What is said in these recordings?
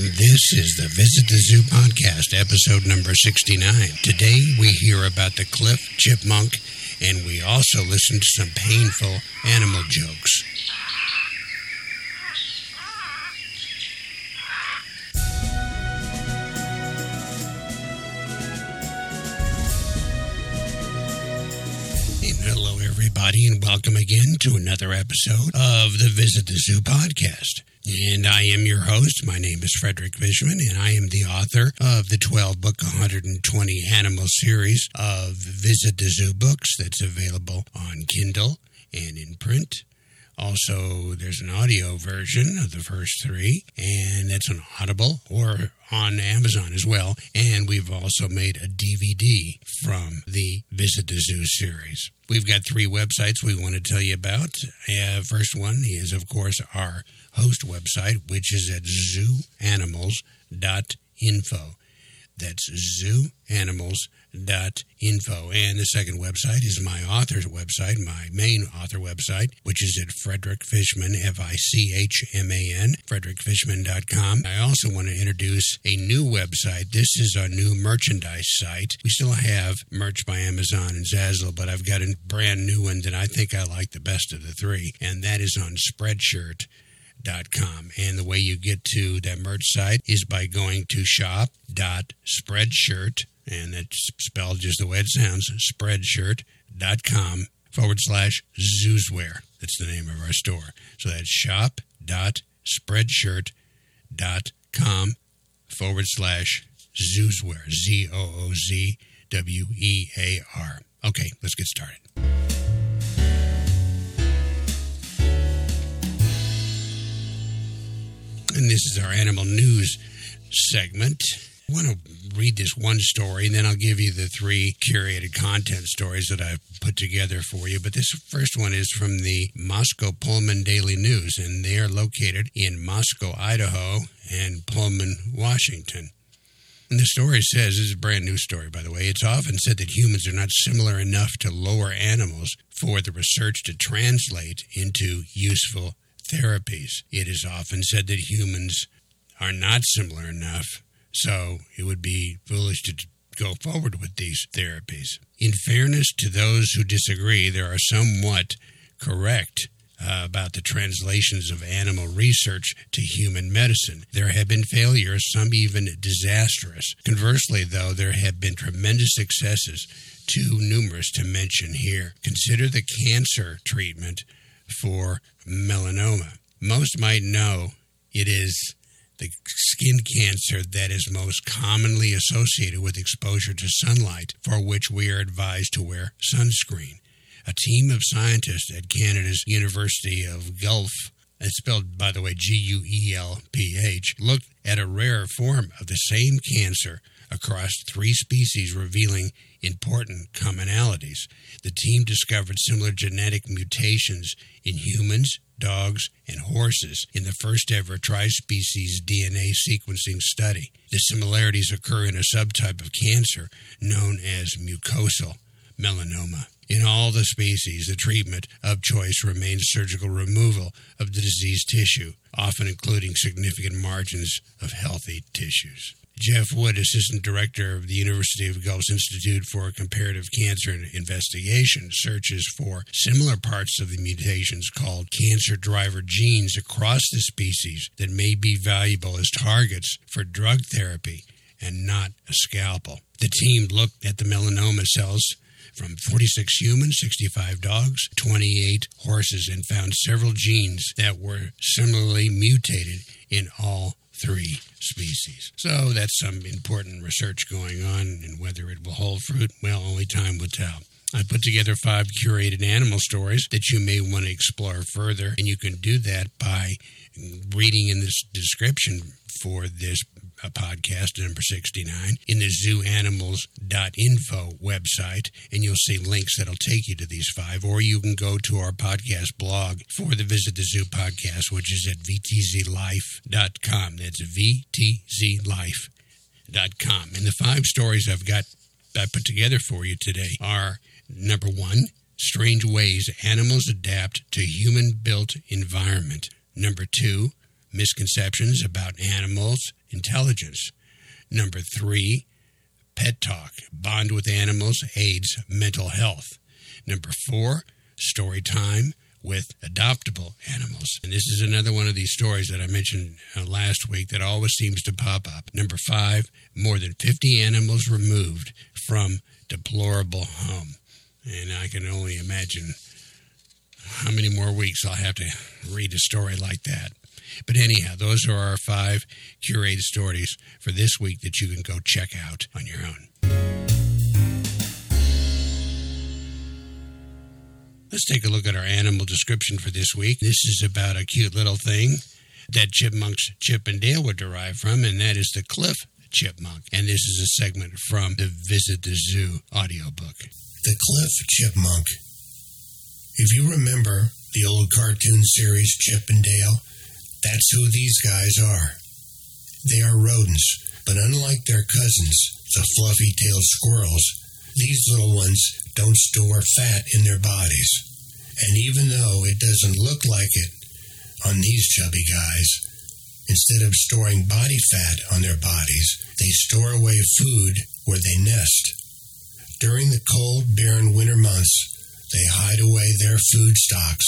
This is the Visit the Zoo podcast, episode number 69. Today we hear about the cliff chipmunk and we also listen to some painful animal jokes. And hello, everybody, and welcome again to another episode of the Visit the Zoo podcast. And I am your host. My name is Frederick Fichman, and I am the author of the 12 book, 120 animal series of Visit the Zoo books that's available on Kindle and in print. Also, there's an audio version of the first three, and that's on Audible or on Amazon as well. And we've also made a DVD from the Visit the Zoo series. We've got three websites we want to tell you about. Uh, first one is, of course, our host website, which is at zooanimals.info. That's zooanimals.info. And the second website is my author's website, my main author website, which is at Frederick Fichman, F I C H M A N, frederickfichman.com. I also want to introduce a new website. This is our new merchandise site. We still have merch by Amazon and Zazzle, but I've got a brand new one that I think I like the best of the three, and that is on Spreadshirt. Com. And the way you get to that merch site is by going to shop.spreadshirt, and it's spelled just the way it sounds, spreadshirt.com forward slash zoozwear. That's the name of our store. So that's shop.spreadshirt.com forward slash zoozwear. Z O O Z W E A R. Okay, let's get started. And this is our animal news segment. I want to read this one story, and then I'll give you the three curated content stories that I've put together for you. But this first one is from the Moscow Pullman Daily News, and they are located in Moscow, Idaho, and Pullman, Washington. And the story says, this is a brand new story, by the way, it's often said that humans are not similar enough to lower animals for the research to translate into useful therapies. It is often said that humans are not similar enough, so it would be foolish to go forward with these therapies. In fairness to those who disagree, there are somewhat correct uh, about the translations of animal research to human medicine. There have been failures, some even disastrous. Conversely, though, there have been tremendous successes, too numerous to mention here. Consider the cancer treatment for melanoma. Most might know it is the skin cancer that is most commonly associated with exposure to sunlight, for which we are advised to wear sunscreen. A team of scientists at Canada's University of Guelph it's spelled, by the way, G U E L P H, looked at a rare form of the same cancer across three species, revealing important commonalities. The team discovered similar genetic mutations in humans, dogs, and horses in the first ever tri-species DNA sequencing study. The similarities occur in a subtype of cancer known as mucosal melanoma. In all the species, the treatment of choice remains surgical removal of the diseased tissue, often including significant margins of healthy tissues. Jeff Wood, Assistant Director of the University of Guelph's Institute for Comparative Cancer Investigation, searches for similar parts of the mutations called cancer driver genes across the species that may be valuable as targets for drug therapy and not a scalpel. The team looked at the melanoma cells from 46 humans, 65 dogs, 28 horses, and found several genes that were similarly mutated in all three species. So that's some important research going on, and whether it will hold fruit, well, only time will tell. I put together five curated animal stories that you may want to explore further, and you can do that by reading in this description for this uh, podcast number 69 in the zooanimals.info website and you'll see links that'll take you to these five or you can go to our podcast blog for the visit the zoo podcast which is at vtzlife.com that's vtzlife.com and the five stories i've got i put together for you today are number one strange ways animals adapt to human built environment. Number two misconceptions about animals' intelligence. Number three, pet talk. Bond with animals aids mental health. Number four, story time with adoptable animals. And this is another one of these stories that I mentioned uh, last week that always seems to pop up. Number five, more than 50 animals removed from deplorable home. And I can only imagine how many more weeks I'll have to read a story like that. But anyhow, those are our five curated stories for this week that you can go check out on your own. Let's take a look at our animal description for this week. This is about a cute little thing that chipmunks Chip and Dale would derive from, and that is the cliff chipmunk. And this is a segment from the Visit the Zoo audiobook. The cliff chipmunk. If you remember the old cartoon series Chip and Dale, that's who these guys are. They are rodents, but unlike their cousins, the fluffy tailed squirrels, these little ones don't store fat in their bodies. And even though it doesn't look like it on these chubby guys, instead of storing body fat on their bodies, they store away food where they nest. During the cold, barren winter months, they hide away their food stocks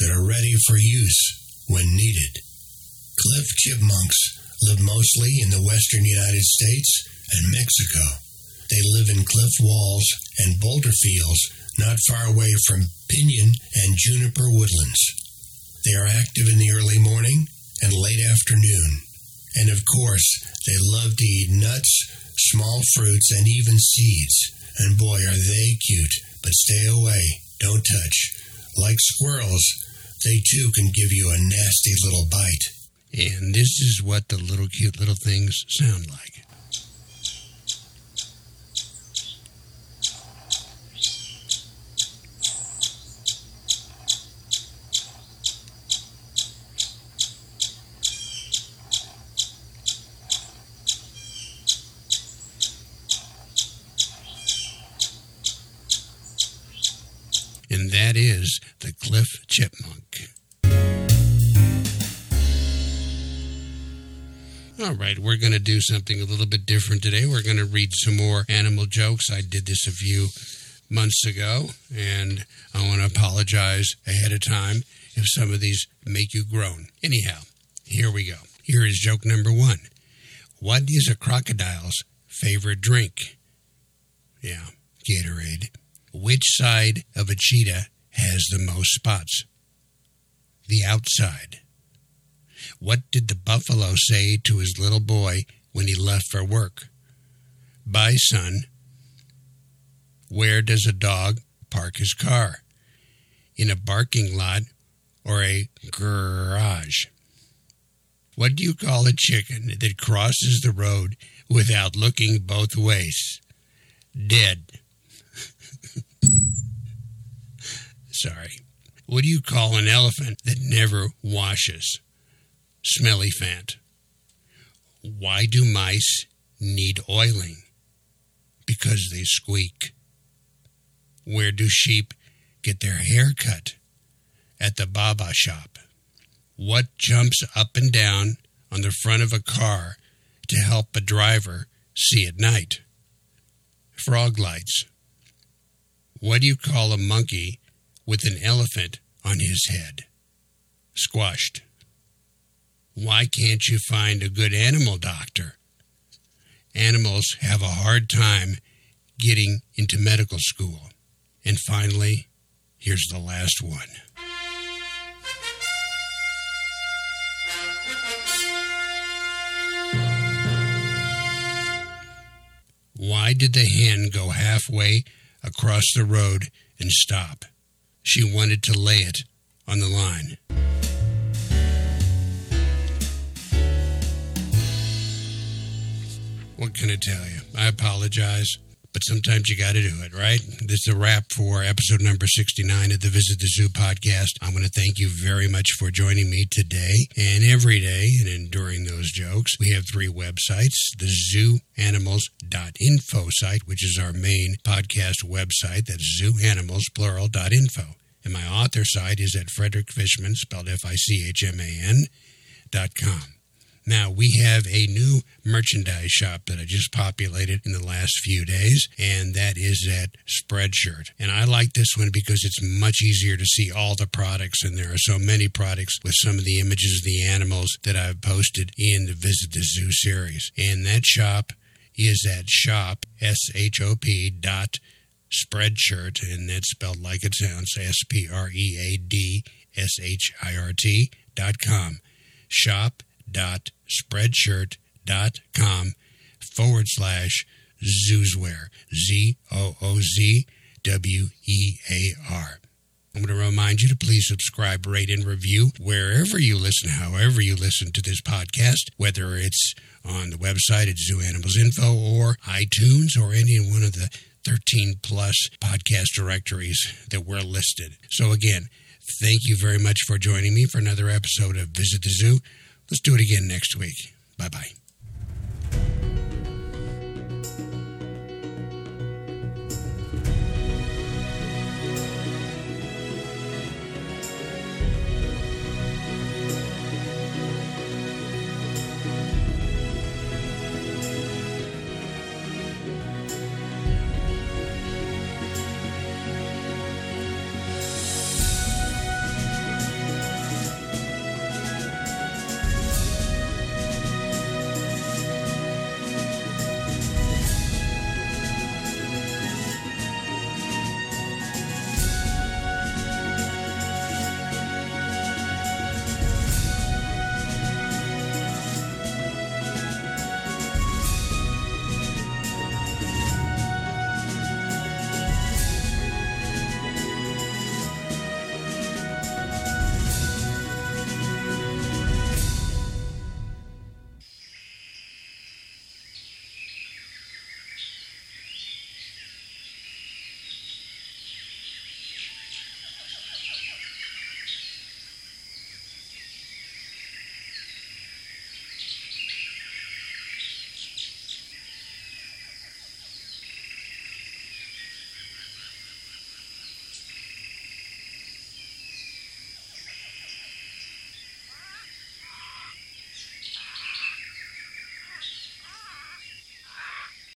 that are ready for use when needed. Cliff chipmunks live mostly in the western United States and Mexico. They live in cliff walls and boulder fields not far away from pinyon and juniper woodlands. They are active in the early morning and late afternoon. And of course, they love to eat nuts, small fruits, and even seeds. And boy, are they cute, but stay away, don't touch. Like squirrels, they too can give you a nasty little bite. And this is what the little cute little things sound like. and that is the cliff chipmunk. All right, we're going to do something a little bit different today. We're going to read some more animal jokes. I did this a few months ago, and I want to apologize ahead of time if some of these make you groan. Anyhow, here we go. Here is joke number one What is a crocodile's favorite drink? Yeah, Gatorade. Which side of a cheetah has the most spots? The outside. What did the buffalo say to his little boy when he left for work? Bye, son. Where does a dog park his car? In a barking lot or a garage? What do you call a chicken that crosses the road without looking both ways? Dead. Sorry. What do you call an elephant that never washes? Smelly Fant. Why do mice need oiling? Because they squeak. Where do sheep get their hair cut? At the Baba shop. What jumps up and down on the front of a car to help a driver see at night? Frog lights. What do you call a monkey with an elephant on his head? Squashed. Why can't you find a good animal doctor? Animals have a hard time getting into medical school. And finally, here's the last one. Why did the hen go halfway across the road and stop? She wanted to lay it on the line. What can I tell you? I apologize, but sometimes you got to do it, right? This is a wrap for episode number 69 of the Visit the Zoo podcast. I want to thank you very much for joining me today and every day and during those jokes. We have three websites the zooanimals.info site, which is our main podcast website. That's zooanimals, plural.info. And my author site is at Frederick Fichman, spelled F I C H M A N spreadshirt.com. Now, we have a new merchandise shop that I just populated in the last few days, and that is at Spreadshirt. And I like this one because it's much easier to see all the products, and there are so many products with some of the images of the animals that I've posted in the Visit the Zoo series. And that shop is at shop, S-H-O-P dot Spreadshirt, and that's spelled like it sounds, S-P-R-E-A-D-S-H-I-R-T dot com. Shop dot spreadshirt.com forward slash Zoozwear. Z O O Z W E A R. I'm going to remind you to please subscribe, rate, and review wherever you listen, however you listen to this podcast, whether it's on the website at Zoo Animals Info or iTunes or any one of the 13 plus podcast directories that we're listed. So, again, thank you very much for joining me for another episode of Visit the Zoo. Let's do it again next week. Bye bye.